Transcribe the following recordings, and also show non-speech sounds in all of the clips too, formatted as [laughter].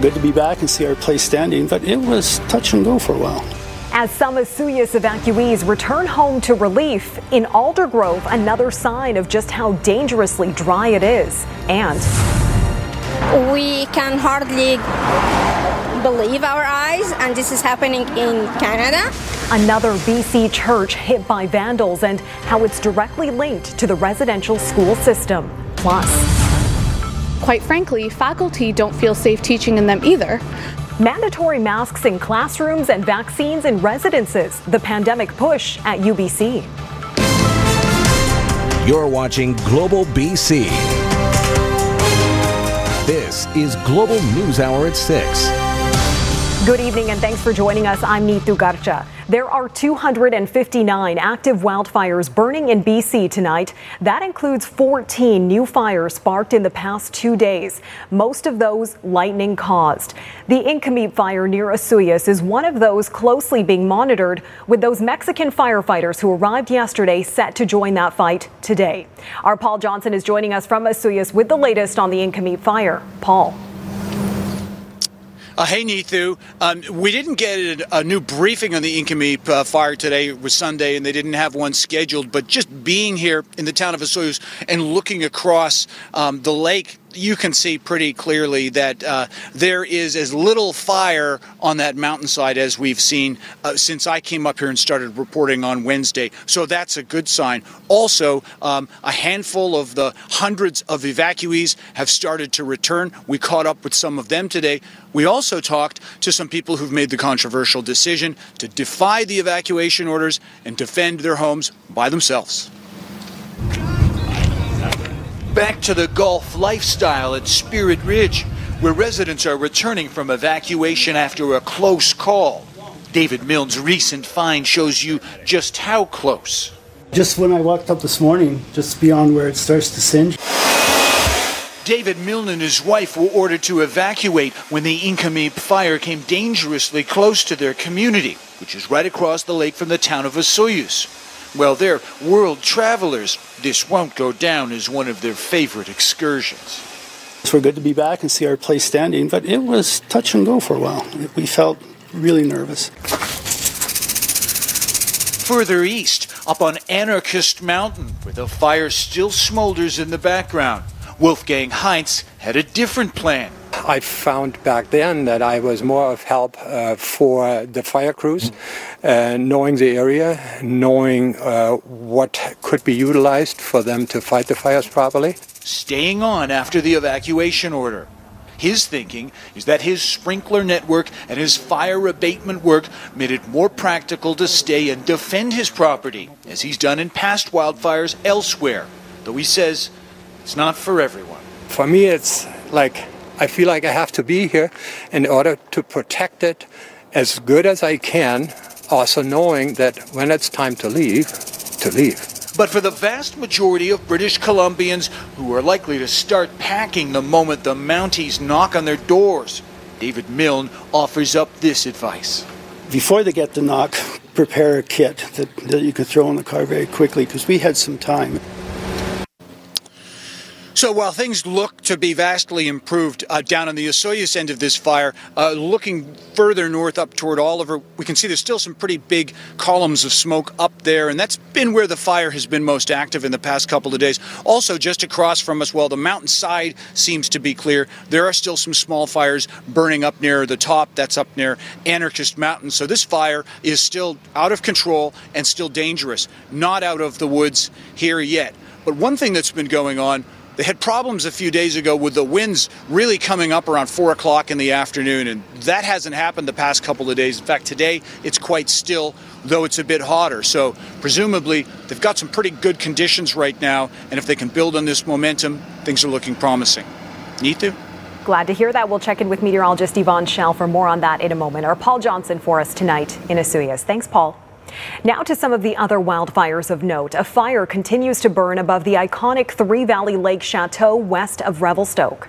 Good to be back and see our place standing, but it was touch and go for a while. As some Osoyoos evacuees return home to relief, in Aldergrove, another sign of just how dangerously dry it is. And we can hardly believe our eyes, and this is happening in Canada. Another BC church hit by vandals and how it's directly linked to the residential school system. Plus, quite frankly, faculty don't feel safe teaching in them either. Mandatory masks in classrooms and vaccines in residences. The pandemic push at UBC. You're watching Global BC. This is Global News Hour at 6. Good evening and thanks for joining us. I'm Neetu Garcha. There are 259 active wildfires burning in BC tonight. That includes 14 new fires sparked in the past two days, most of those lightning caused. The Inkameep fire near Osoyoos is one of those closely being monitored, with those Mexican firefighters who arrived yesterday set to join that fight today. Our Paul Johnson is joining us from Osoyoos with the latest on the Inkameep fire. Paul. Uh, hey, Neetu. Um, we didn't get a, a, new briefing on the Inkameep uh, fire today. It was Sunday, and they didn't have one scheduled. But just being here in the town of Osoyoos and looking across um, the lake you can see pretty clearly that uh, there is as little fire on that mountainside as we've seen uh, since I came up here and started reporting on Wednesday. So that's a good sign. Also, um, a handful of the hundreds of evacuees have started to return. We caught up with some of them today. We also talked to some people who've made the controversial decision to defy the evacuation orders and defend their homes by themselves. Back to the golf lifestyle at Spirit Ridge, where residents are returning from evacuation after a close call. David Milne's recent find shows you just how close. Just when I walked up this morning, just beyond where it starts to singe. David Milne and his wife were ordered to evacuate when the Inkameep fire came dangerously close to their community, which is right across the lake from the town of Osoyoos. Well, they're world travelers. This won't go down as one of their favorite excursions. We're good to be back and see our place standing, but it was touch and go for a while. We felt really nervous. Further east, up on Anarchist Mountain, where the fire still smolders in the background, Wolfgang Heinz had a different plan. I found back then that I was more of help uh, for the fire crews, uh, knowing the area, knowing uh, what could be utilized for them to fight the fires properly. Staying on after the evacuation order. His thinking is that his sprinkler network and his fire abatement work made it more practical to stay and defend his property, as he's done in past wildfires elsewhere, though he says it's not for everyone. For me, it's like I feel like I have to be here in order to protect it as good as I can, also knowing that when it's time to leave, to leave. But for the vast majority of British Columbians who are likely to start packing the moment the Mounties knock on their doors, David Milne offers up this advice. Before they get the knock, prepare a kit that, that you can throw in the car very quickly because we had some time. So while things look to be vastly improved uh, down on the Osoyoos end of this fire, uh, looking further north up toward Oliver, we can see there's still some pretty big columns of smoke up there, and that's been where the fire has been most active in the past couple of days. Also, just across from us, while the mountainside seems to be clear, there are still some small fires burning up near the top. That's up near Anarchist Mountain. So this fire is still out of control and still dangerous. Not out of the woods here yet. But one thing that's been going on they had problems a few days ago with the winds really coming up around 4 o'clock in the afternoon, and that hasn't happened the past couple of days. In fact, today it's quite still, though it's a bit hotter. So, presumably, they've got some pretty good conditions right now, and if they can build on this momentum, things are looking promising. Neetu? Glad to hear that. We'll check in with meteorologist Yvonne Schalle for more on that in a moment. Or Paul Johnson for us tonight in Osoyoos. Thanks, Paul. Now to some of the other wildfires of note. A fire continues to burn above the iconic Three Valley Lake Chateau west of Revelstoke.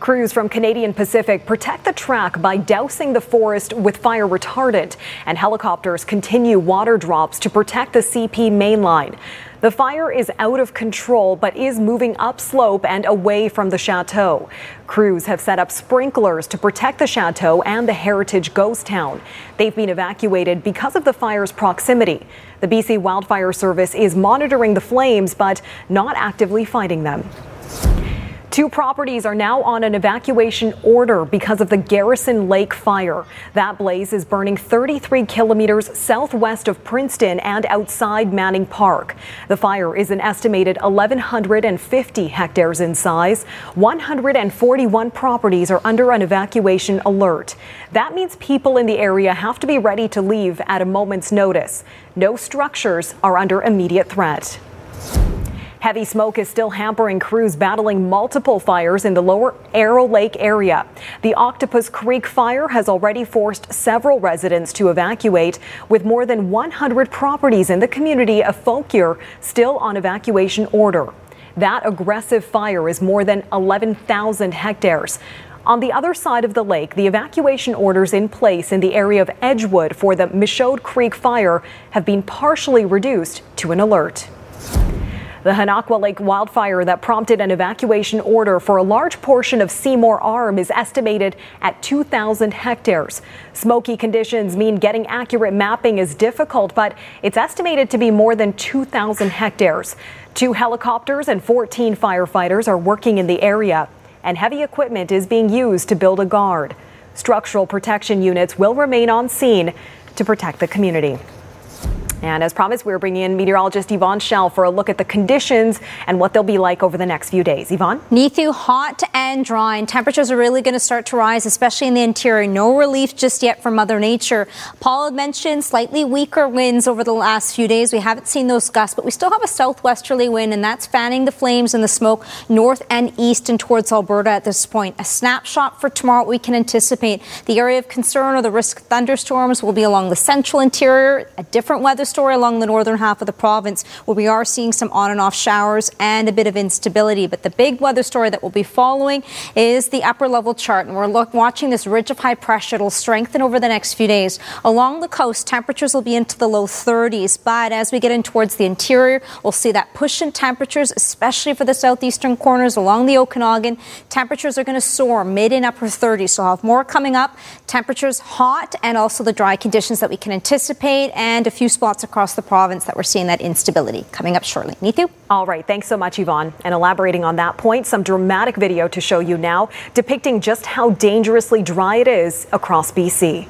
Crews from Canadian Pacific protect the track by dousing the forest with fire retardant, and helicopters continue water drops to protect the CP mainline. The fire is out of control but is moving upslope and away from the chateau. Crews have set up sprinklers to protect the chateau and the heritage ghost town. They've been evacuated because of the fire's proximity. The BC Wildfire Service is monitoring the flames but not actively fighting them. Two properties are now on an evacuation order because of the Garrison Lake fire. That blaze is burning 33 kilometers southwest of Princeton and outside Manning Park. The fire is an estimated 1,150 hectares in size. 141 properties are under an evacuation alert. That means people in the area have to be ready to leave at a moment's notice. No structures are under immediate threat. Heavy smoke is still hampering crews battling multiple fires in the lower Arrow Lake area. The Octopus Creek fire has already forced several residents to evacuate, with more than 100 properties in the community of Fauquier still on evacuation order. That aggressive fire is more than 11,000 hectares. On the other side of the lake, the evacuation orders in place in the area of Edgewood for the Michaud Creek fire have been partially reduced to an alert. The Hunakwa Lake wildfire that prompted an evacuation order for a large portion of Seymour Arm is estimated at 2,000 hectares. Smoky conditions mean getting accurate mapping is difficult, but it's estimated to be more than 2,000 hectares. Two helicopters and 14 firefighters are working in the area, and heavy equipment is being used to build a guard. Structural protection units will remain on scene to protect the community. And as promised, we're bringing in meteorologist Yvonne Schalle for a look at the conditions and what they'll be like over the next few days. Yvonne? Neetu, hot and dry, and temperatures are really going to start to rise, especially in the interior. No relief just yet from Mother Nature. Paul had mentioned slightly weaker winds over the last few days. We haven't seen those gusts, but we still have a southwesterly wind, and that's fanning the flames and the smoke north and east and towards Alberta at this point. A snapshot for tomorrow, we can anticipate the area of concern or the risk of thunderstorms will be along the central interior, a different weather story along the northern half of the province where we are seeing some on and off showers and a bit of instability. But the big weather story that we'll be following is the upper level chart. And we're look, watching this ridge of high pressure. It'll strengthen over the next few days. Along the coast, temperatures will be into the low 30s. But as we get in towards the interior, we'll see that push in temperatures, especially for the southeastern corners along the Okanagan. Temperatures are going to soar mid and upper 30s. So I'll have more coming up. Temperatures hot and also the dry conditions that we can anticipate and a few spots across the province that we're seeing that instability coming up shortly. Neetu? All right. Thanks so much, Yvonne. And elaborating on that point, some dramatic video to show you now depicting just how dangerously dry it is across BC.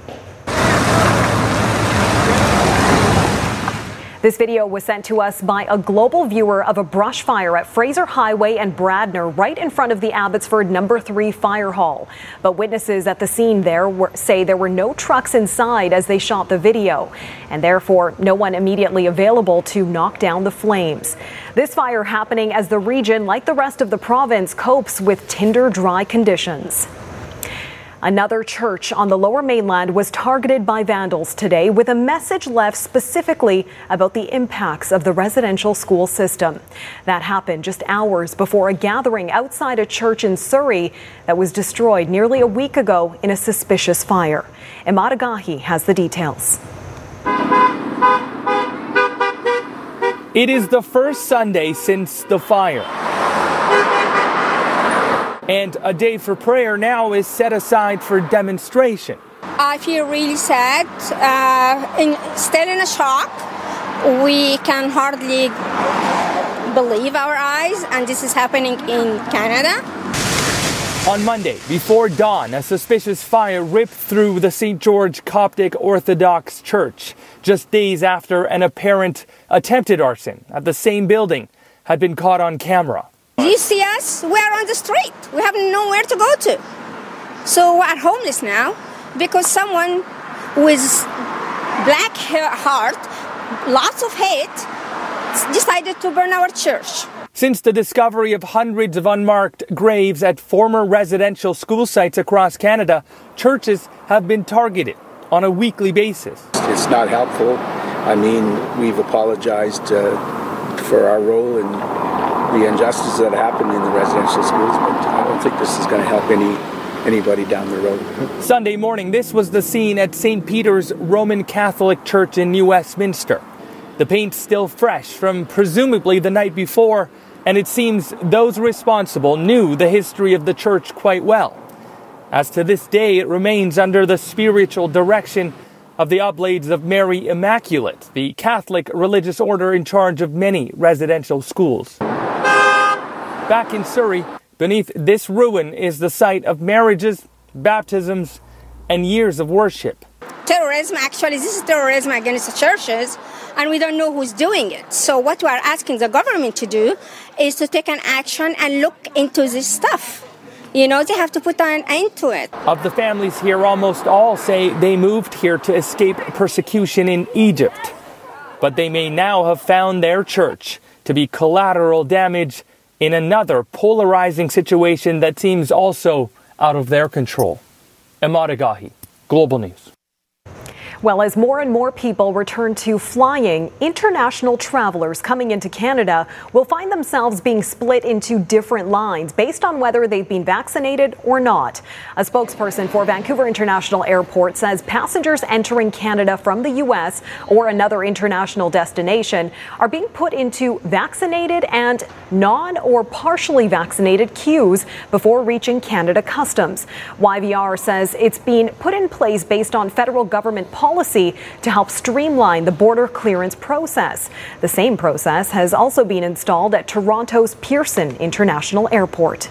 This video was sent to us by a global viewer of a brush fire at Fraser Highway and Bradner, right in front of the Abbotsford Number 3 Fire Hall. But witnesses at the scene there were, say there were no trucks inside as they shot the video, and therefore no one immediately available to knock down the flames. This fire happening as the region, like the rest of the province, copes with tinder dry conditions. Another church on the lower mainland was targeted by vandals today with a message left specifically about the impacts of the residential school system. That happened just hours before a gathering outside a church in Surrey that was destroyed nearly a week ago in a suspicious fire. Emad Agahi has the details. It is the first Sunday since the fire. And a day for prayer now is set aside for demonstration. I feel really sad, uh, in, still in a shock. We can hardly believe our eyes, and this is happening in Canada. On Monday, before dawn, a suspicious fire ripped through the St. George Coptic Orthodox Church, just days after an apparent attempted arson at the same building had been caught on camera. You see us? We are on the street. We have nowhere to go to. So we are homeless now because someone with black heart, lots of hate, decided to burn our church. Since the discovery of hundreds of unmarked graves at former residential school sites across Canada, churches have been targeted on a weekly basis. It's not helpful. I mean, we've apologized uh, for our role in the injustices that happened in the residential schools, but I don't think this is going to help any anybody down the road. Sunday morning, this was the scene at St. Peter's Roman Catholic Church in New Westminster. The paint still fresh from presumably the night before, and it seems those responsible knew the history of the church quite well. As to this day, it remains under the spiritual direction of the Oblates of Mary Immaculate, the Catholic religious order in charge of many residential schools. Back in Surrey, beneath this ruin is the site of marriages, baptisms, and years of worship. Terrorism, actually, this is terrorism against the churches, and we don't know who's doing it. So, what we are asking the government to do is to take an action and look into this stuff. You know, they have to put an end to it. Of the families here, almost all say they moved here to escape persecution in Egypt. But they may now have found their church to be collateral damage in another polarizing situation that seems also out of their control. Emad Agahi, Global News. Well, as more and more people return to flying, international travelers coming into Canada will find themselves being split into different lines based on whether they've been vaccinated or not. A spokesperson for Vancouver International Airport says passengers entering Canada from the U.S. or another international destination are being put into vaccinated and non or partially vaccinated queues before reaching Canada Customs. YVR says it's being put in place based on federal government policy policy to help streamline the border clearance process. The same process has also been installed at Toronto's Pearson International Airport.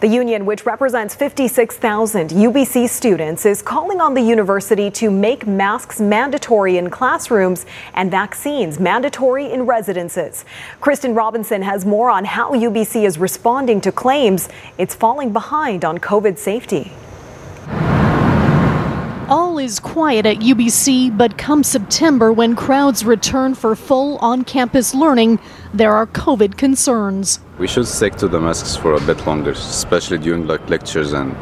The union, which represents 56,000 UBC students, is calling on the university to make masks mandatory in classrooms and vaccines mandatory in residences. Kristen Robinson has more on how UBC is responding to claims it's falling behind on COVID safety. All is quiet at UBC, but come September, when crowds return for full on campus learning, there are COVID concerns. We should stick to the masks for a bit longer, especially during like lectures and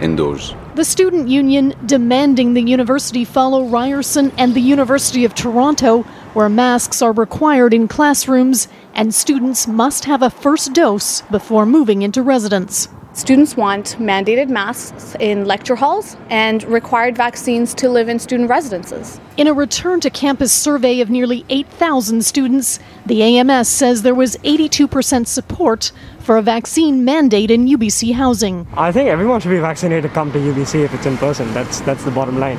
indoors. The student union demanding the university follow Ryerson and the University of Toronto, where masks are required in classrooms and students must have a first dose before moving into residence. Students want mandated masks in lecture halls and required vaccines to live in student residences. In a return to campus survey of nearly 8,000 students, the AMS says there was 82% support for a vaccine mandate in UBC housing. I think everyone should be vaccinated to come to UBC if it's in person. That's that's the bottom line.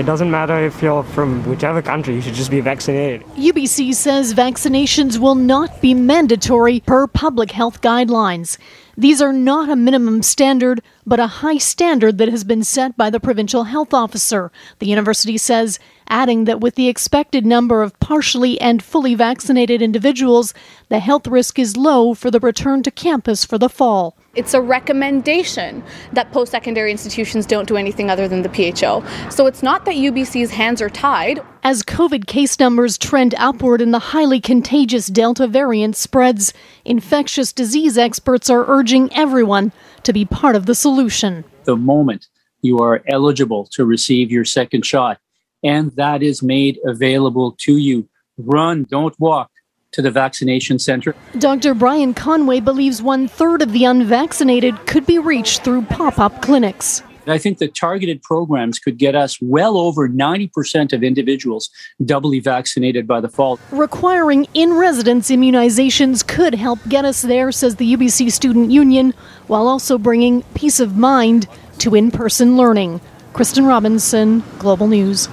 It doesn't matter if you're from whichever country, you should just be vaccinated. UBC says vaccinations will not be mandatory per public health guidelines. These are not a minimum standard, but a high standard that has been set by the provincial health officer. The university says, adding that with the expected number of partially and fully vaccinated individuals, the health risk is low for the return to campus for the fall. It's a recommendation that post secondary institutions don't do anything other than the PHO. So it's not that UBC's hands are tied. As COVID case numbers trend upward and the highly contagious Delta variant spreads, infectious disease experts are urging everyone to be part of the solution. The moment you are eligible to receive your second shot, and that is made available to you, run, don't walk to the vaccination center. Dr. Brian Conway believes one third of the unvaccinated could be reached through pop up clinics. I think that targeted programs could get us well over 90% of individuals doubly vaccinated by the fall. Requiring in residence immunizations could help get us there, says the UBC Student Union, while also bringing peace of mind to in person learning. Kristen Robinson, Global News.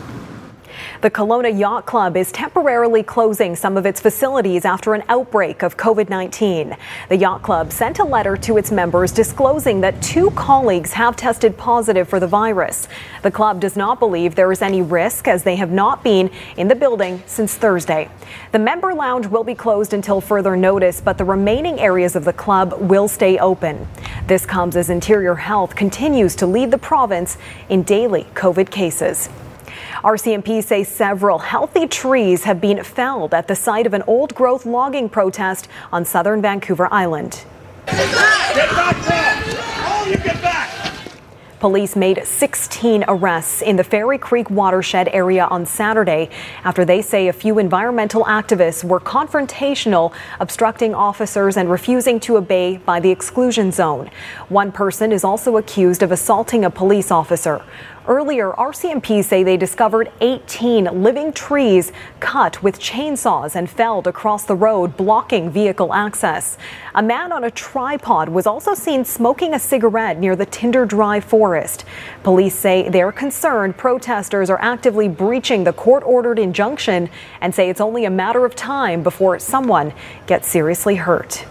The Kelowna Yacht Club is temporarily closing some of its facilities after an outbreak of COVID 19. The Yacht Club sent a letter to its members disclosing that two colleagues have tested positive for the virus. The club does not believe there is any risk as they have not been in the building since Thursday. The member lounge will be closed until further notice, but the remaining areas of the club will stay open. This comes as Interior Health continues to lead the province in daily COVID cases. RCMP say several healthy trees have been felled at the site of an old growth logging protest on southern Vancouver Island. Get back All you get back! Police made 16 arrests in the Fairy Creek watershed area on Saturday after they say a few environmental activists were confrontational, obstructing officers and refusing to obey by the exclusion zone. One person is also accused of assaulting a police officer. Earlier, RCMP say they discovered 18 living trees cut with chainsaws and felled across the road, blocking vehicle access. A man on a tripod was also seen smoking a cigarette near the Tinder Drive forest. Police say they're concerned protesters are actively breaching the court ordered injunction and say it's only a matter of time before someone gets seriously hurt.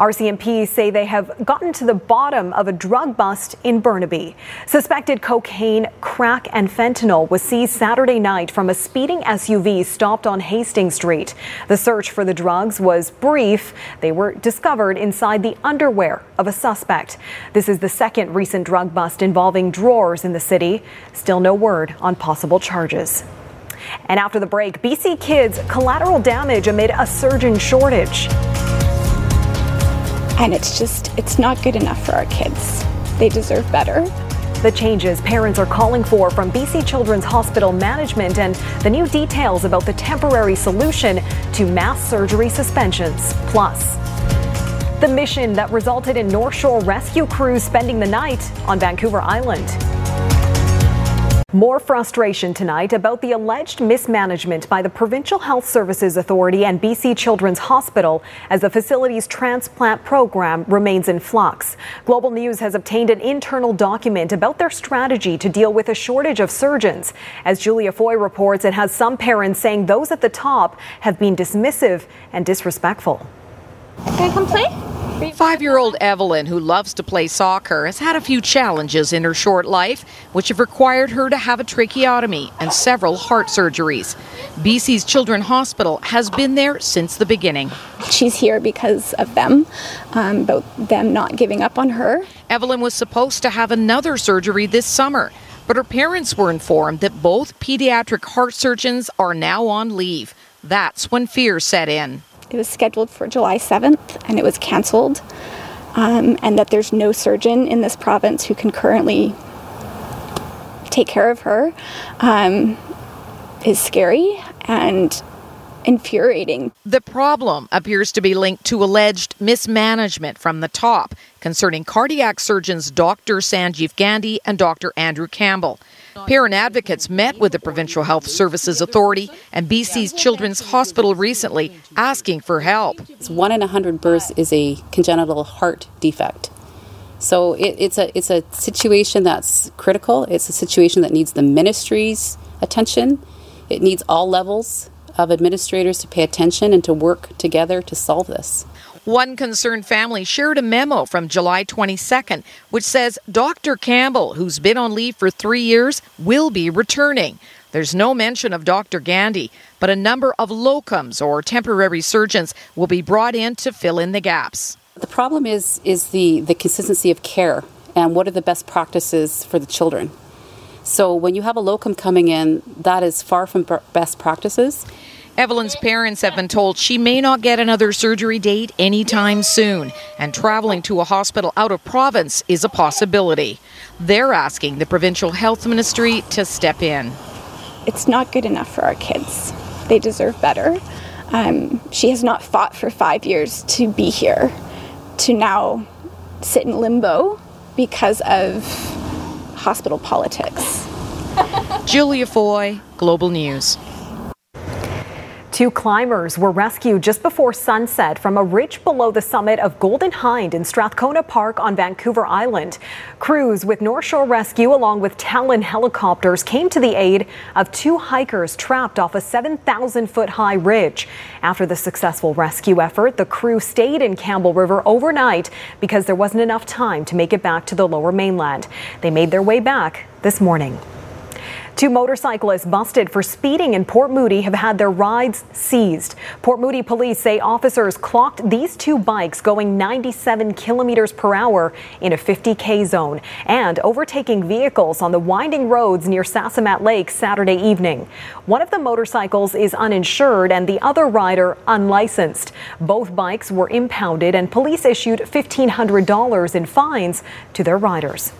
RCMP say they have gotten to the bottom of a drug bust in Burnaby. Suspected cocaine, crack, and fentanyl was seized Saturday night from a speeding SUV stopped on Hastings Street. The search for the drugs was brief. They were discovered inside the underwear of a suspect. This is the second recent drug bust involving drawers in the city. Still no word on possible charges. And after the break, BC kids collateral damage amid a surgeon shortage and it's just it's not good enough for our kids they deserve better the changes parents are calling for from BC Children's Hospital management and the new details about the temporary solution to mass surgery suspensions. Plus, the mission that resulted in North Shore rescue crews spending the night on Vancouver Island. More frustration tonight about the alleged mismanagement by the Provincial Health Services Authority and BC Children's Hospital as the facility's transplant program remains in flux. Global News has obtained an internal document about their strategy to deal with a shortage of surgeons. As Julia Foy reports, it has some parents saying those at the top have been dismissive and disrespectful. Can I come play? Five year old Evelyn, who loves to play soccer, has had a few challenges in her short life, which have required her to have a tracheotomy and several heart surgeries. BC's Children's Hospital has been there since the beginning. She's here because of them, um, about them not giving up on her. Evelyn was supposed to have another surgery this summer, but her parents were informed that both pediatric heart surgeons are now on leave. That's when fear set in. It was scheduled for July 7th and it was canceled, um, and that there's no surgeon in this province who can currently take care of her um, is scary and infuriating. The problem appears to be linked to alleged mismanagement from the top concerning cardiac surgeons Dr. Sanjeev Gandhi and Dr. Andrew Campbell. Parent advocates met with the Provincial Health Services Authority and BC's Children's Hospital recently asking for help. One in a hundred births is a congenital heart defect. So it, it's a it's a situation that's critical. It's a situation that needs the ministry's attention. It needs all levels of administrators to pay attention and to work together to solve this. One concerned family shared a memo from July 22nd, which says Dr. Campbell, who's been on leave for three years, will be returning. There's no mention of Dr. Gandhi, but a number of locums or temporary surgeons will be brought in to fill in the gaps. The problem is is the, the consistency of care and what are the best practices for the children. So when you have a locum coming in, that is far from best practices. Evelyn's parents have been told she may not get another surgery date anytime soon, and traveling to a hospital out of province is a possibility. They're asking the provincial health ministry to step in. It's not good enough for our kids. They deserve better. Um, she has not fought for five years to be here, to now sit in limbo because of hospital politics. Julia Foy, Global News. Two climbers were rescued just before sunset from a ridge below the summit of Golden Hind in Strathcona Park on Vancouver Island. Crews with North Shore Rescue along with Talon helicopters came to the aid of two hikers trapped off a 7,000 foot high ridge. After the successful rescue effort, the crew stayed in Campbell River overnight because there wasn't enough time to make it back to the lower mainland. They made their way back this morning. Two motorcyclists busted for speeding in Port Moody have had their rides seized. Port Moody police say officers clocked these two bikes going 97 kilometers per hour in a 50k zone and overtaking vehicles on the winding roads near Sasamat Lake Saturday evening. One of the motorcycles is uninsured and the other rider unlicensed. Both bikes were impounded and police issued $1,500 in fines to their riders.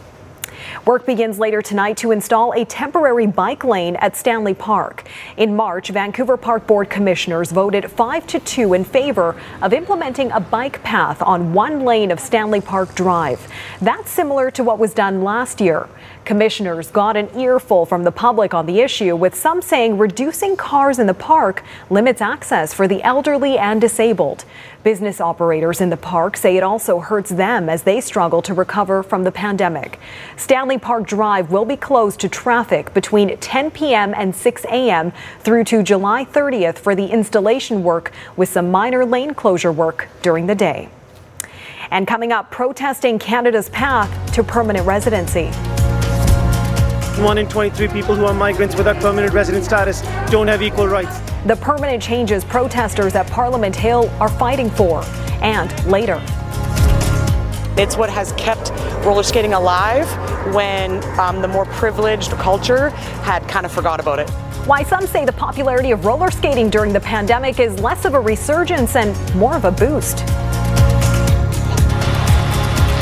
Work begins later tonight to install a temporary bike lane at Stanley Park. In March, Vancouver Park Board commissioners voted 5 to 2 in favor of implementing a bike path on one lane of Stanley Park Drive. That's similar to what was done last year. Commissioners got an earful from the public on the issue, with some saying reducing cars in the park limits access for the elderly and disabled. Business operators in the park say it also hurts them as they struggle to recover from the pandemic. Stanley Park Drive will be closed to traffic between 10 p.m. and 6 a.m. through to July 30th for the installation work with some minor lane closure work during the day. And coming up, protesting Canada's path to permanent residency. One in 23 people who are migrants without permanent resident status don't have equal rights. The permanent changes protesters at Parliament Hill are fighting for. And later. It's what has kept roller skating alive when um, the more privileged culture had kind of forgot about it. Why some say the popularity of roller skating during the pandemic is less of a resurgence and more of a boost.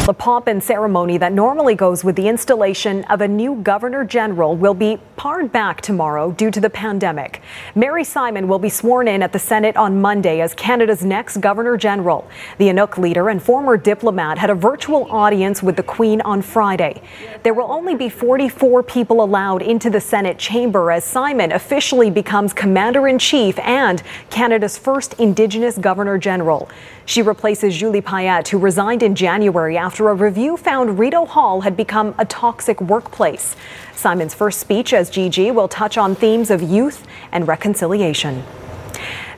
The pomp and ceremony that normally goes with the installation of a new Governor General will be pared back tomorrow due to the pandemic. Mary Simon will be sworn in at the Senate on Monday as Canada's next Governor General. The Inuk leader and former diplomat had a virtual audience with the Queen on Friday. There will only be 44 people allowed into the Senate chamber as Simon officially becomes Commander in Chief and Canada's first Indigenous Governor General. She replaces Julie Payette, who resigned in January after a review found Rideau Hall had become a toxic workplace. Simon's first speech as GG will touch on themes of youth and reconciliation.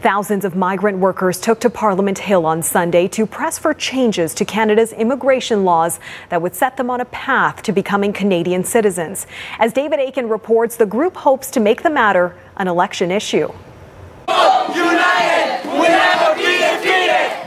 Thousands of migrant workers took to Parliament Hill on Sunday to press for changes to Canada's immigration laws that would set them on a path to becoming Canadian citizens. As David Akin reports, the group hopes to make the matter an election issue. United, we never be.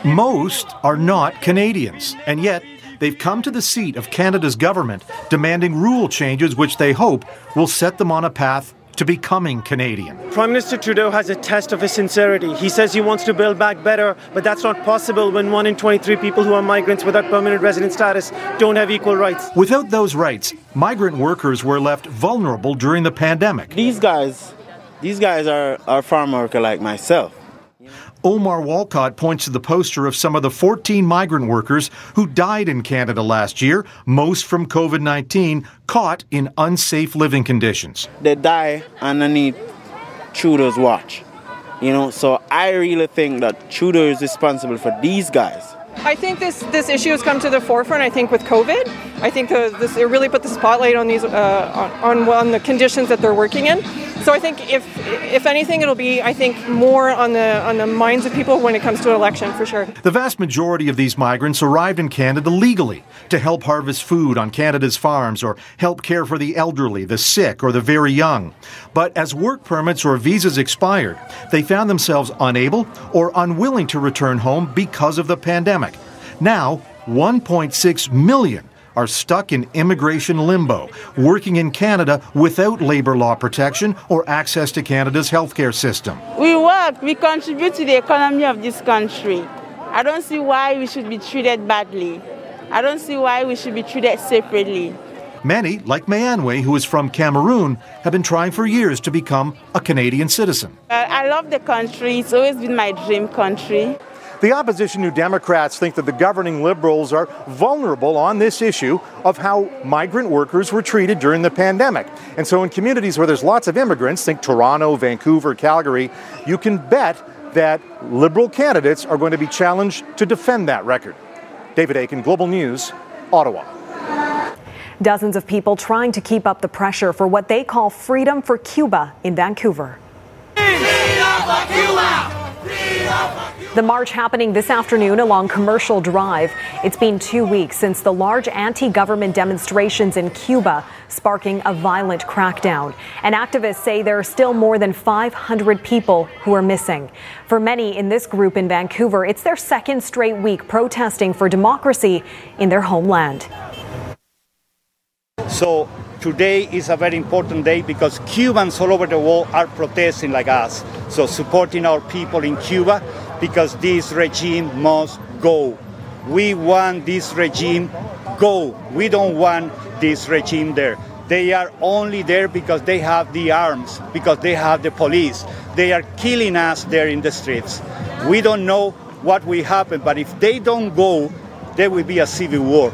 Most are not Canadians, and yet they've come to the seat of Canada's government demanding rule changes which they hope will set them on a path to becoming Canadian. Prime Minister Trudeau has a test of his sincerity. He says he wants to build back better, but that's not possible when 1 in 23 people who are migrants without permanent resident status don't have equal rights. Without those rights, migrant workers were left vulnerable during the pandemic. These guys, these guys are, are farm worker like myself. Omar Walcott points to the poster of some of the 14 migrant workers who died in Canada last year, most from COVID 19, caught in unsafe living conditions. They die underneath Trudeau's watch. You know, so I really think that Trudeau is responsible for these guys. I think this, this issue has come to the forefront. I think with COVID, I think the, this it really put the spotlight on these uh, on, on the conditions that they're working in. So I think if if anything, it'll be I think more on the on the minds of people when it comes to an election for sure. The vast majority of these migrants arrived in Canada legally to help harvest food on Canada's farms or help care for the elderly, the sick, or the very young. But as work permits or visas expired, they found themselves unable or unwilling to return home because of the pandemic. Now, 1.6 million are stuck in immigration limbo, working in Canada without labour law protection or access to Canada's healthcare system. We work, we contribute to the economy of this country. I don't see why we should be treated badly. I don't see why we should be treated separately. Many, like Mayanwe, who is from Cameroon, have been trying for years to become a Canadian citizen. Uh, I love the country. It's always been my dream country. The opposition New Democrats think that the governing Liberals are vulnerable on this issue of how migrant workers were treated during the pandemic. And so, in communities where there's lots of immigrants, think Toronto, Vancouver, Calgary, you can bet that Liberal candidates are going to be challenged to defend that record. David Akin, Global News, Ottawa. Dozens of people trying to keep up the pressure for what they call freedom for Cuba in Vancouver. Freedom for Cuba! The march happening this afternoon along Commercial Drive. It's been two weeks since the large anti government demonstrations in Cuba, sparking a violent crackdown. And activists say there are still more than 500 people who are missing. For many in this group in Vancouver, it's their second straight week protesting for democracy in their homeland. So today is a very important day because Cubans all over the world are protesting like us. So supporting our people in Cuba because this regime must go. We want this regime go. We don't want this regime there. They are only there because they have the arms, because they have the police. They are killing us there in the streets. We don't know what will happen, but if they don't go, there will be a civil war.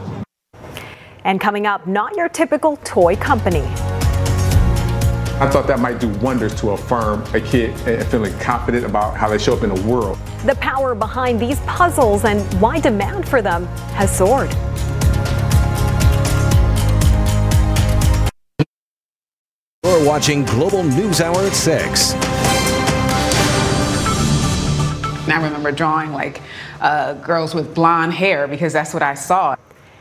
And coming up, not your typical toy company. I thought that might do wonders to affirm a kid and feeling confident about how they show up in the world. The power behind these puzzles and why demand for them has soared. You're watching Global News Hour at 6. And I remember drawing like uh, girls with blonde hair because that's what I saw.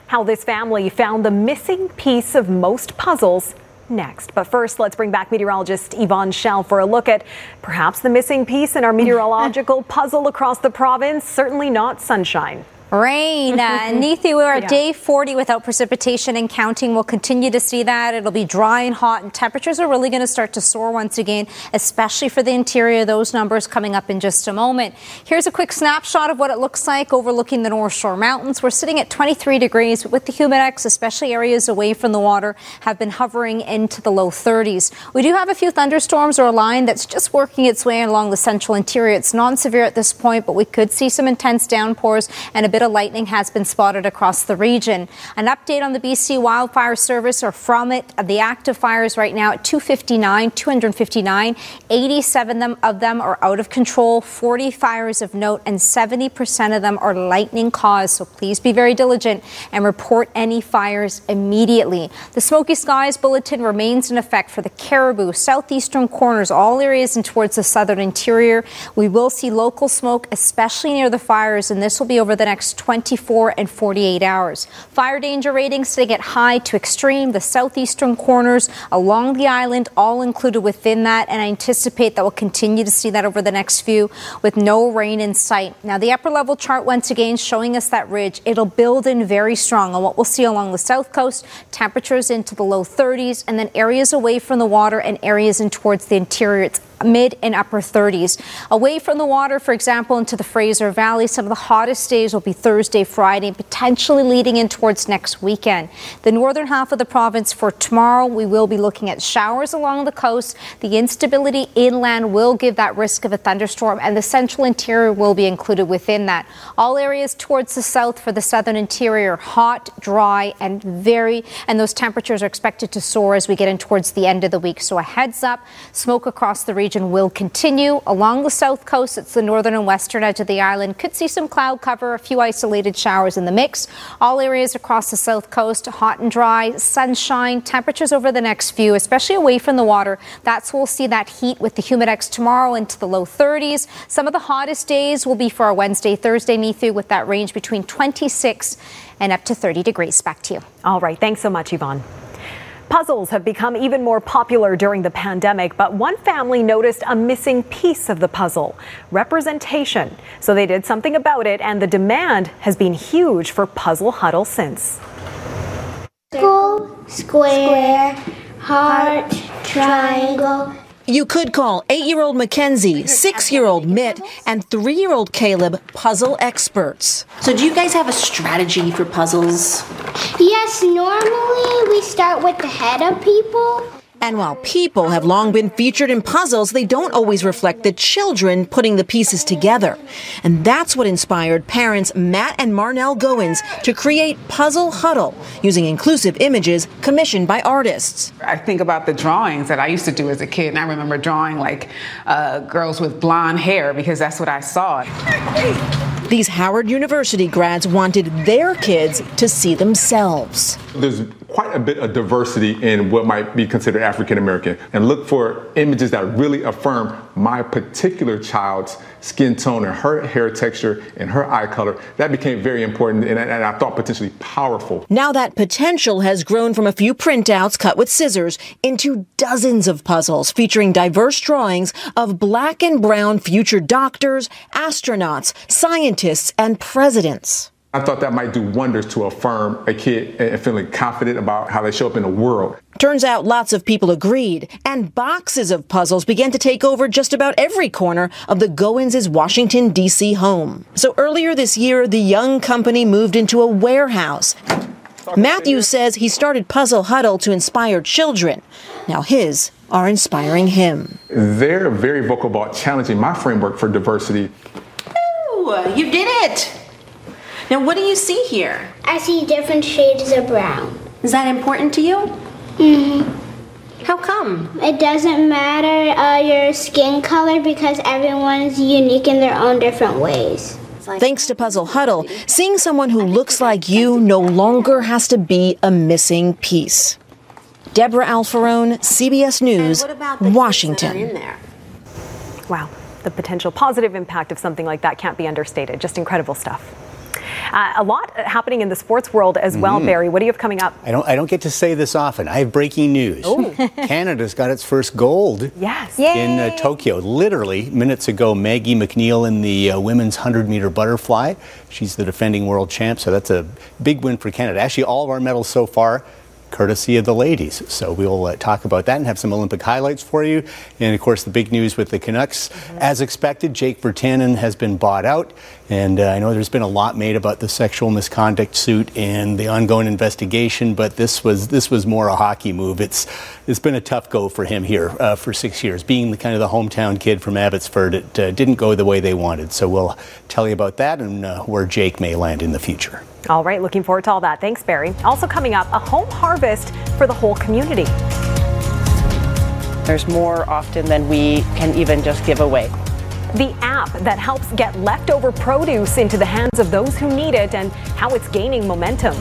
How this family found the missing piece of most puzzles next. But first, let's bring back meteorologist Yvonne Schalle for a look at perhaps the missing piece in our [laughs] meteorological puzzle across the province. Certainly not sunshine. Rain. Uh, [laughs] Neetu, we're at Yeah. day 40 without precipitation and counting. We'll continue to see that. It'll be dry and hot, and temperatures are really going to start to soar once again, especially for the interior. Those numbers coming up in just a moment. Here's a quick snapshot of what it looks like overlooking the North Shore Mountains. We're sitting at 23 degrees, but with the humidex, especially areas away from the water, have been hovering into the low 30s. We do have a few thunderstorms or a line that's just working its way along the central interior. It's non severe at this point, but we could see some intense downpours and a bit of lightning has been spotted across the region. An update on the BC Wildfire Service or from it, the active fires right now at 259, 259, 87 them, of them are out of control, 40 fires of note, and 70% of them are lightning caused. So please be very diligent and report any fires immediately. The Smoky Skies Bulletin remains in effect for the Cariboo, southeastern corners, all areas and towards the southern interior. We will see local smoke, especially near the fires, and this will be over the next 24 and 48 hours. Fire danger ratings sitting at high to extreme, the southeastern corners along the island, all included within that, and I anticipate that we'll continue to see that over the next few with no rain in sight. Now, the upper level chart once again showing us that ridge. It'll build in very strong on what we'll see along the south coast, temperatures into the low 30s, and then areas away from the water and areas in towards the interior. It's mid and upper 30s. Away from the water, for example, into the Fraser Valley, some of the hottest days will be Thursday, Friday, potentially leading in towards next weekend. The northern half of the province for tomorrow, we will be looking at showers along the coast. The instability inland will give that risk of a thunderstorm, and the central interior will be included within that. All areas towards the south for the southern interior, hot, dry, and very, and those temperatures are expected to soar as we get in towards the end of the week. So a heads up, smoke across the region will continue. Along the south coast, it's the northern and western edge of the island. Could see some cloud cover, a few isolated showers in the mix. All areas across the south coast, hot and dry, sunshine, temperatures over the next few, especially away from the water. That's where we'll see that heat with the humidex tomorrow into the low 30s. Some of the hottest days will be for our Wednesday, Thursday, Methu, with that range between 26 and up to 30 degrees. Back to you. All right. Thanks so much, Yvonne. Puzzles have become even more popular during the pandemic, but one family noticed a missing piece of the puzzle representation. So they did something about it, and the demand has been huge for Puzzle Huddle since. Circle, square, heart, triangle. You could call eight year old Mackenzie, six year old Mitt, and three year old Caleb puzzle experts. So, do you guys have a strategy for puzzles? Yes, normally we start with the head of people. And while people have long been featured in puzzles, they don't always reflect the children putting the pieces together. And that's what inspired parents Matt and Marnell Goins to create Puzzle Huddle using inclusive images commissioned by artists. I think about the drawings that I used to do as a kid, and I remember drawing like uh, girls with blonde hair because that's what I saw. These Howard University grads wanted their kids to see themselves. There's quite a bit of diversity in what might be considered African American, and look for images that really affirm my particular child's skin tone and her hair texture and her eye color. That became very important and, and I thought potentially powerful. Now that potential has grown from a few printouts cut with scissors into dozens of puzzles featuring diverse drawings of black and brown future doctors, astronauts, scientists, and presidents. I thought that might do wonders to affirm a kid and feeling confident about how they show up in the world. Turns out lots of people agreed, and boxes of puzzles began to take over just about every corner of the Goins' Washington, D.C. home. So earlier this year, the young company moved into a warehouse. Matthew says he started Puzzle Huddle to inspire children. Now his are inspiring him. They're very vocal about challenging my framework for diversity. Ooh, you did it! Now, what do you see here? I see different shades of brown. Is that important to you? Mm-hmm. How come? It doesn't matter uh, your skin color because everyone's unique in their own different ways. Thanks to Puzzle Huddle, seeing someone who looks like you no longer has to be a missing piece. Deborah Alfarone, CBS News, Washington. Wow, the potential positive impact of something like that can't be understated. Just incredible stuff. Uh, a lot happening in the sports world as well, Mhm. Barry. What do you have coming up? I don't, I don't get to say this often. I have breaking news. Oh. [laughs] Canada's got its first gold Yes. Yay. in uh, Tokyo. Literally, minutes ago, Maggie MacNeil in the uh, women's 100 meter butterfly. She's the defending world champ, so that's a big win for Canada. Actually, all of our medals so far. Courtesy of the ladies. So we'll uh, talk about that and have some Olympic highlights for you. And of course, the big news with the Canucks. As expected, Jake Virtanen has been bought out. And uh, I know there's been a lot made about the sexual misconduct suit and the ongoing investigation, but this was this was more a hockey move. It's it's been a tough go for him here uh, for six years, being the kind of the hometown kid from Abbotsford. It uh, didn't go the way they wanted. So we'll tell you about that and uh, where Jake may land in the future. All right, looking forward to all that. Thanks, Barry. Also coming up, a home harvest for the whole community. There's more often than we can even just give away. The app that helps get leftover produce into the hands of those who need it and how it's gaining momentum.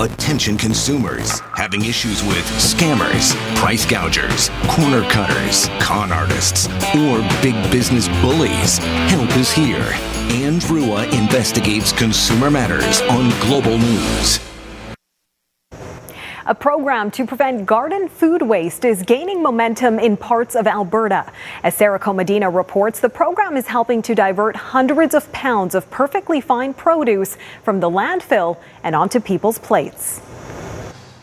Attention consumers having issues with scammers, price gougers, corner cutters, con artists, or big business bullies. Help is here. Anne Drewa investigates consumer matters on Global News. A program to prevent garden food waste is gaining momentum in parts of Alberta. As Sarah Komadina reports, the program is helping to divert hundreds of pounds of perfectly fine produce from the landfill and onto people's plates.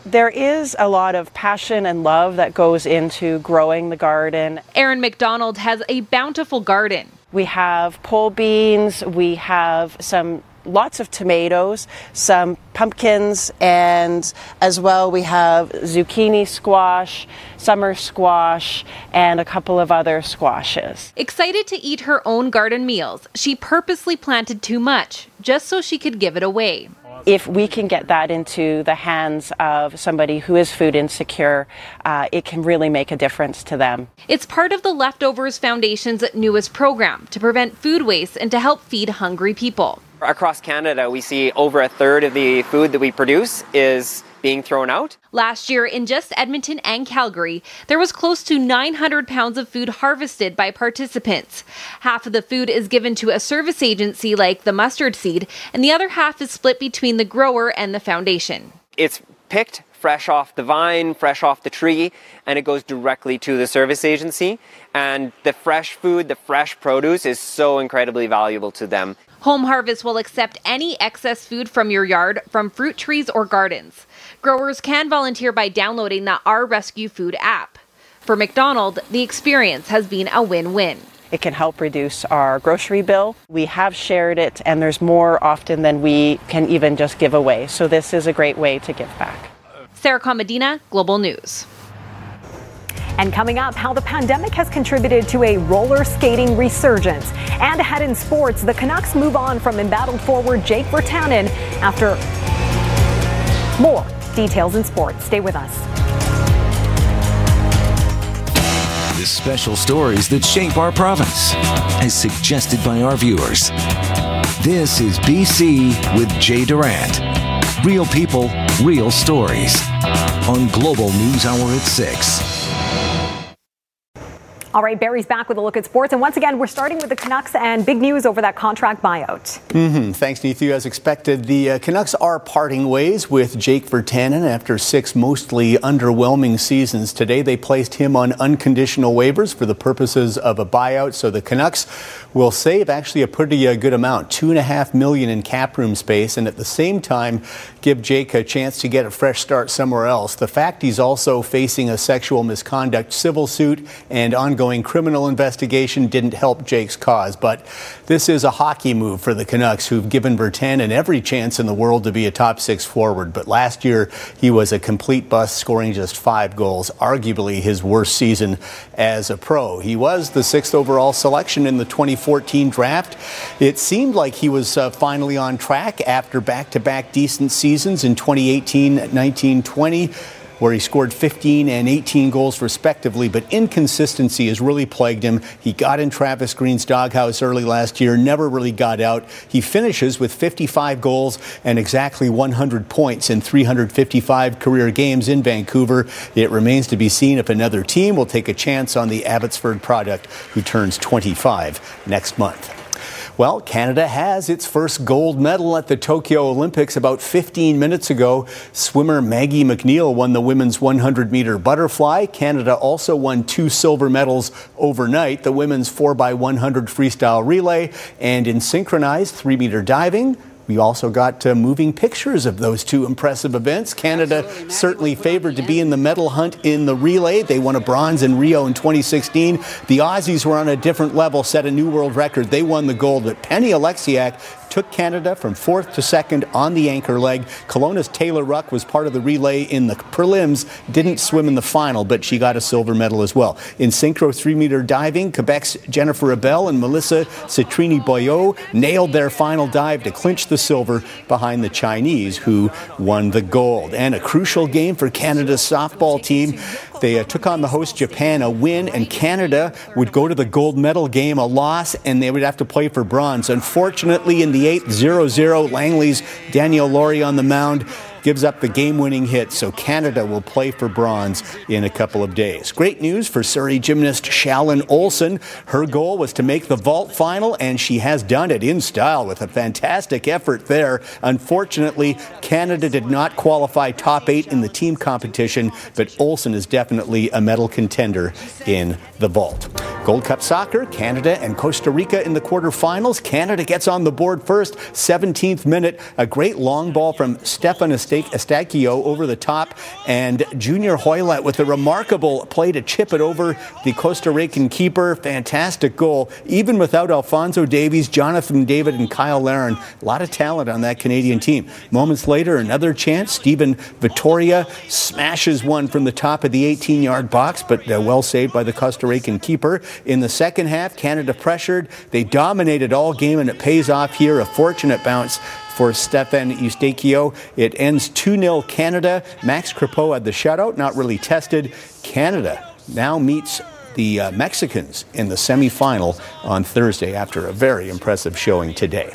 There is a lot of passion and love that goes into growing the garden. Erin McDonald has a bountiful garden. We have pole beans, we have some lots of tomatoes, some pumpkins, and as well we have zucchini squash, summer squash, and a couple of other squashes. Excited to eat her own garden meals, she purposely planted too much just so she could give it away. If we can get that into the hands of somebody who is food insecure, uh, it can really make a difference to them. It's part of the Leftovers Foundation's newest program to prevent food waste and to help feed hungry people. Across Canada, we see over a third of the food that we produce is being thrown out. Last year, in just Edmonton and Calgary, there was close to 900 pounds of food harvested by participants. Half of the food is given to a service agency like the Mustard Seed, and the other half is split between the grower and the foundation. It's picked fresh off the vine, fresh off the tree, and it goes directly to the service agency. And the fresh food, the fresh produce is so incredibly valuable to them. Home Harvest will accept any excess food from your yard from fruit trees or gardens. Growers can volunteer by downloading the Our Rescue Food app. For McDonald, the experience has been a win win. It can help reduce our grocery bill. We have shared it, and there's more often than we can even just give away. So, this is a great way to give back. Sarah Komadina, Global News. And coming up, how the pandemic has contributed to a roller skating resurgence. And ahead in sports, the Canucks move on from embattled forward Jake Virtanen after more details in sports. Stay with us. The special stories that shape our province, as suggested by our viewers. This is BC with Jay Durant. Real people, real stories. On Global News Hour at 6. All right, Barry's back with a look at sports. And once again, we're starting with the Canucks and big news over that contract buyout. Mm-hmm. Thanks, Neetu. As expected, the uh, Canucks are parting ways with Jake Virtanen after six mostly underwhelming seasons. Today, they placed him on unconditional waivers for the purposes of a buyout. So the Canucks will save actually a pretty uh, good amount, two and a half million in cap room space, and at the same time give Jake a chance to get a fresh start somewhere else. The fact he's also facing a sexual misconduct civil suit and ongoing criminal investigation didn't help Jake's cause. But this is a hockey move for the Canucks, who've given Virtanen every chance in the world to be a top six forward. But last year, he was a complete bust, scoring just five goals, arguably his worst season as a pro. He was the sixth overall selection in the 2014 draft. It seemed like he was uh, finally on track after back to back decent seasons in 2018, 19, 20 where he scored 15 and 18 goals respectively, but inconsistency has really plagued him. He got in Travis Green's doghouse early last year, never really got out. He finishes with 55 goals and exactly 100 points in 355 career games in Vancouver. It remains to be seen if another team will take a chance on the Abbotsford product, who turns 25 next month. Well, Canada has its first gold medal at the Tokyo Olympics about 15 minutes ago. Swimmer Maggie MacNeil won the women's 100 meter butterfly. Canada also won two silver medals overnight the women's 4x100 freestyle relay and in synchronized 3 meter diving. We also got uh, moving pictures of those two impressive events. Canada certainly favored to be in the medal hunt in the relay. They won a bronze in Rio in 2016. The Aussies were on a different level, set a new world record. They won the gold, but Penny Oleksiak took Canada from fourth to second on the anchor leg. Kelowna's Taylor Ruck was part of the relay in the prelims, didn't swim in the final, but she got a silver medal as well. In synchro three meter diving, Quebec's Jennifer Abel and Melissa Citrini-Beaulieu nailed their final dive to clinch the silver behind the Chinese, who won the gold. And a crucial game for Canada's softball team. They uh, took on the host Japan a win, and Canada would go to the gold medal game a loss, and they would have to play for bronze. Unfortunately, in the eighth, 0 0, Langley's Danielle Lawrie on the mound gives up the game winning hit, so Canada will play for bronze in a couple of days. Great news for Surrey gymnast Shallon Olsen. Her goal was to make the vault final, and she has done it in style with a fantastic effort there. Unfortunately, Canada did not qualify top eight in the team competition, but Olsen is definitely a medal contender in the vault. Gold Cup soccer, Canada and Costa Rica in the quarterfinals. Canada gets on the board first, 17th minute. A great long ball from Stefan Estate Eustaquio over the top, and Junior Hoilett with a remarkable play to chip it over the Costa Rican keeper. Fantastic goal. Even without Alfonso Davies, Jonathan David, and Kyle Larin, a lot of talent on that Canadian team. Moments later, another chance. Steven Vitória smashes one from the top of the 18 yard box, but uh, well saved by the Costa Rican keeper. In the second half, Canada pressured. They dominated all game, and it pays off here. A fortunate bounce for Stefan Eustaquio. It ends 2 0 Canada. Max Crepeau had the shutout, not really tested. Canada now meets the uh, Mexicans in the semifinal on Thursday after a very impressive showing today.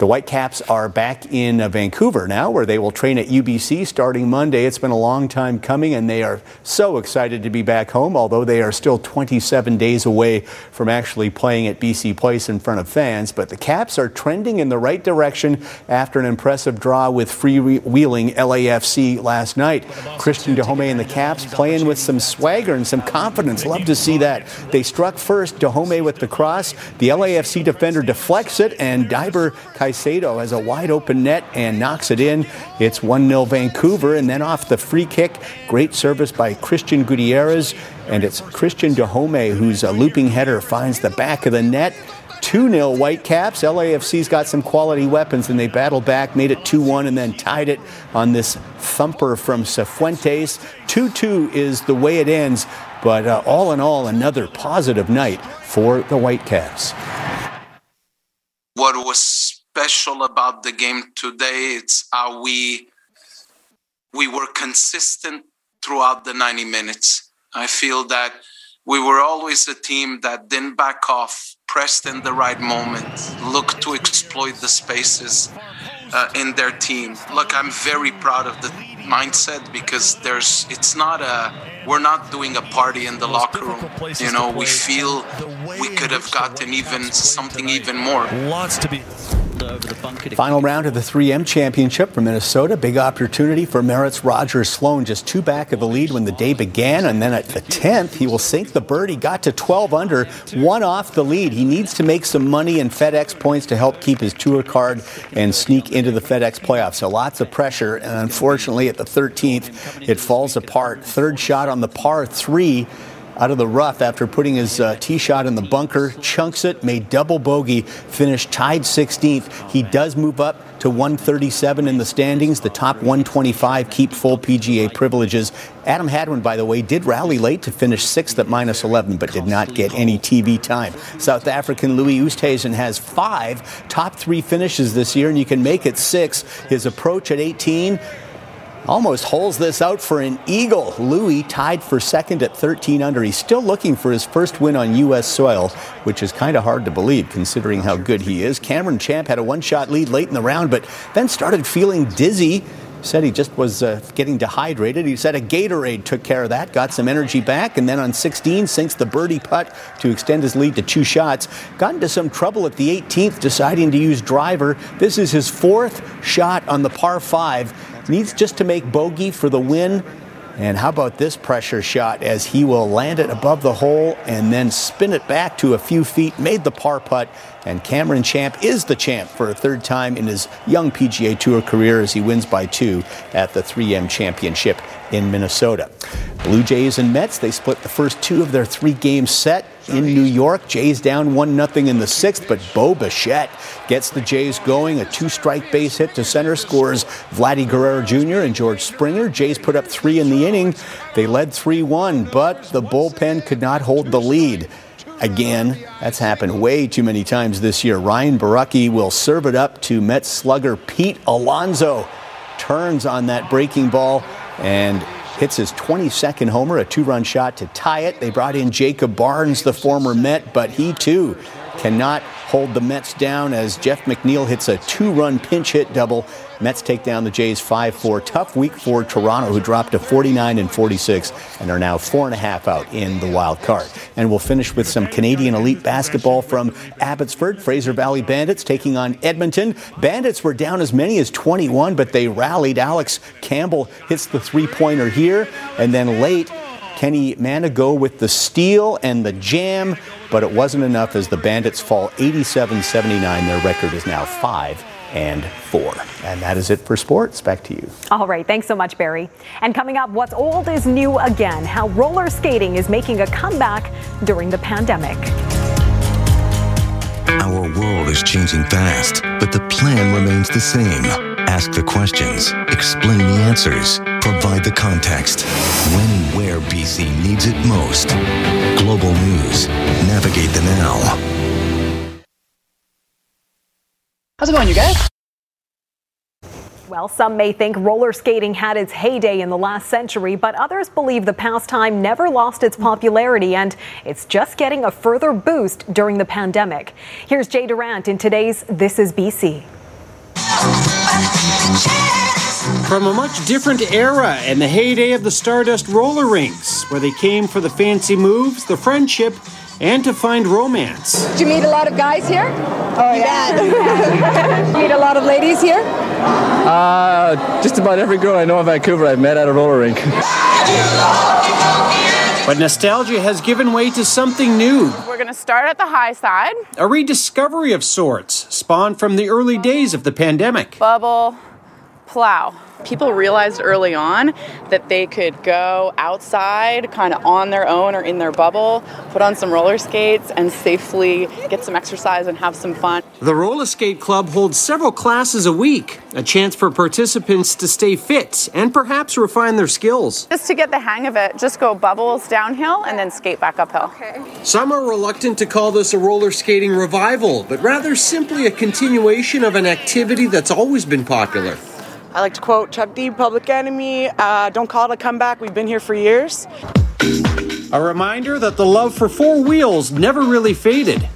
The Whitecaps are back in uh, Vancouver now, where they will train at UBC starting Monday. It's been a long time coming, and they are so excited to be back home, although they are still 27 days away from actually playing at BC Place in front of fans. But the Caps are trending in the right direction after an impressive draw with freewheeling LAFC last night. Cristian Dajome and the Caps playing with some swagger and some confidence. Love to see that. They struck first, Dajome with the cross. The LAFC defender deflects it, and Deiber Caicedo has a wide open net and knocks it in. It's 1 0 Vancouver. And then off the free kick, great service by Cristian Gutierrez. And it's Cristian Dajome who's a looping header finds the back of the net. 2 0 Whitecaps. LAFC's got some quality weapons and they battled back, made it 2 1, and then tied it on this thumper from Cifuentes. 2 2 is the way it ends, but uh, all in all, another positive night for the Whitecaps. What was special about the game today. It's how we we were consistent throughout the 90 minutes. I feel that we were always a team that didn't back off, pressed in the right moment, looked to exploit the spaces uh, in their team. Look, I'm very proud of the mindset because there's it's not a we're not doing a party in the locker room. You know, we feel we could have gotten even something even more. Lots to be Final round of the 3M championship for Minnesota. Big opportunity for Merritt's Roger Sloan. Just two back of the lead when the day began. And then at the 10th, he will sink the birdie. Got to 12 under, one off the lead. He needs to make some money and FedEx points to help keep his tour card and sneak into the FedEx playoffs. So lots of pressure. And unfortunately, at the 13th, it falls apart. Third shot on the par three out of the rough after putting his uh, tee shot in the bunker, chunks it, made double bogey, finished tied 16th. He does move up to 137 in the standings. The top 125 keep full PGA privileges. Adam Hadwin, by the way, did rally late to finish sixth at minus 11, but did not get any TV time. South African Louis Oosthuizen has five top three finishes this year, and you can make it six. His approach at 18 almost holes this out for an eagle. Louis tied for second at 13 under. He's still looking for his first win on U.S. soil, which is kind of hard to believe considering how good he is. Cameron Champ had a one shot lead late in the round, but then started feeling dizzy. Said he just was uh, getting dehydrated. He said a Gatorade took care of that, got some energy back, and then on 16 sinks the birdie putt to extend his lead to two shots. Got into some trouble at the 18th, deciding to use driver. This is his fourth shot on the par five needs just to make bogey for the win. And how about this pressure shot as he will land it above the hole and then spin it back to a few feet, made the par putt. And Cameron Champ is the champ for a third time in his young PGA Tour career as he wins by two at the 3M Championship in Minnesota. Blue Jays and Mets, they split the first two of their three game set in New York. Jays down 1 0 in the sixth, but Bo Bichette gets the Jays going. A two strike base hit to center scores Vladdy Guerrero Jr. and George Springer. Jays put up three in the inning. They led 3 1, but the bullpen could not hold the lead. Again, that's happened way too many times this year. Ryan Borucki will serve it up to Mets slugger Pete Alonso. Turns on that breaking ball and hits his 22nd homer, a two run shot to tie it. They brought in Jacob Barnes, the former Met, but he too cannot hold the Mets down as Jeff McNeil hits a two run pinch hit double Mets take down the Jays 5 4. Tough week for Toronto, who dropped to 49 and 46 and are now four and a half out in the wild card. And we'll finish with some Canadian elite basketball from Abbotsford. Fraser Valley Bandits taking on Edmonton. Bandits were down as many as 21, but they rallied. Alex Campbell hits the three pointer here. And then late, Kenny Manigo with the steal and the jam, but it wasn't enough as the Bandits fall 87 79. Their record is now 5 and four. And that is it for sports. Back to you. All right. Thanks so much, Barry. And coming up, what's old is new again. How roller skating is making a comeback during the pandemic. Our world is changing fast, but the plan remains the same. Ask the questions, explain the answers, provide the context. When and where BC needs it most. Global News. Navigate the now. How's it going, you guys? Well, some may think roller skating had its heyday in the last century, but others believe the pastime never lost its popularity and it's just getting a further boost during the pandemic. Here's Jay Durant in today's This is BC. From a much different era and the heyday of the Stardust roller rinks, where they came for the fancy moves, the friendship, and to find romance. Did you meet a lot of guys here? Oh, yeah. [laughs] meet a lot of ladies here? Uh, just about every girl I know in Vancouver I've met at a roller rink. But nostalgia has given way to something new. We're going to start at the high side. A rediscovery of sorts, spawned from the early days of the pandemic. Bubble, plow. People realized early on that they could go outside kind of on their own or in their bubble, put on some roller skates, and safely get some exercise and have some fun. The Roller Skate Club holds several classes a week, a chance for participants to stay fit and perhaps refine their skills. Just to get the hang of it, just go bubbles downhill and then skate back uphill. Okay. Some are reluctant to call this a roller skating revival, but rather simply a continuation of an activity that's always been popular. I like to quote Chuck D, Public Enemy, uh, don't call it a comeback, we've been here for years. A reminder that the love for four wheels never really faded.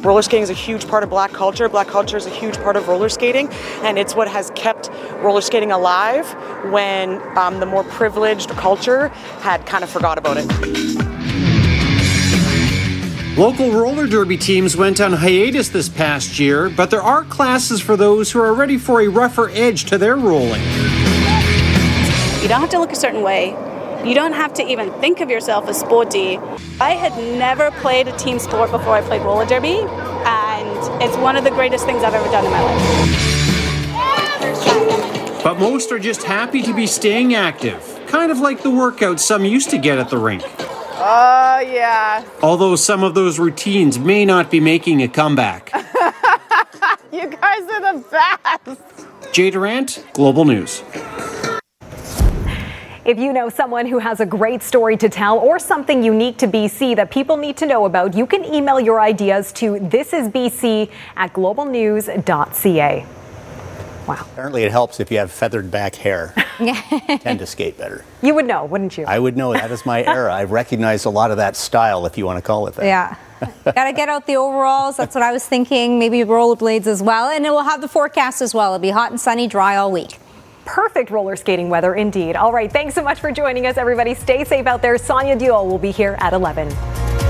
Roller skating is a huge part of black culture. Black culture is a huge part of roller skating, and it's what has kept roller skating alive when um, the more privileged culture had kind of forgot about it. Local roller derby teams went on hiatus this past year, but there are classes for those who are ready for a rougher edge to their rolling. You don't have to look a certain way. You don't have to even think of yourself as sporty. I had never played a team sport before I played roller derby, and it's one of the greatest things I've ever done in my life. But most are just happy to be staying active, kind of like the workouts some used to get at the rink. Oh, yeah. Although some of those routines may not be making a comeback. [laughs] You guys are the best. Jay Durant, Global News. If you know someone who has a great story to tell or something unique to BC that people need to know about, you can email your ideas to thisisbc at globalnews.ca. Wow. Apparently, it helps if you have feathered back hair. [laughs] Tend to skate better. You would know, wouldn't you? I would know that is my era. I recognize a lot of that style, if you want to call it that. Yeah. [laughs] Gotta get out the overalls. That's what I was thinking. Maybe rollerblades as well. And it will have the forecast as well. It'll be hot and sunny, dry all week. Perfect roller skating weather indeed. All right, thanks so much for joining us, everybody. Stay safe out there. Sonia Deol will be here at 11.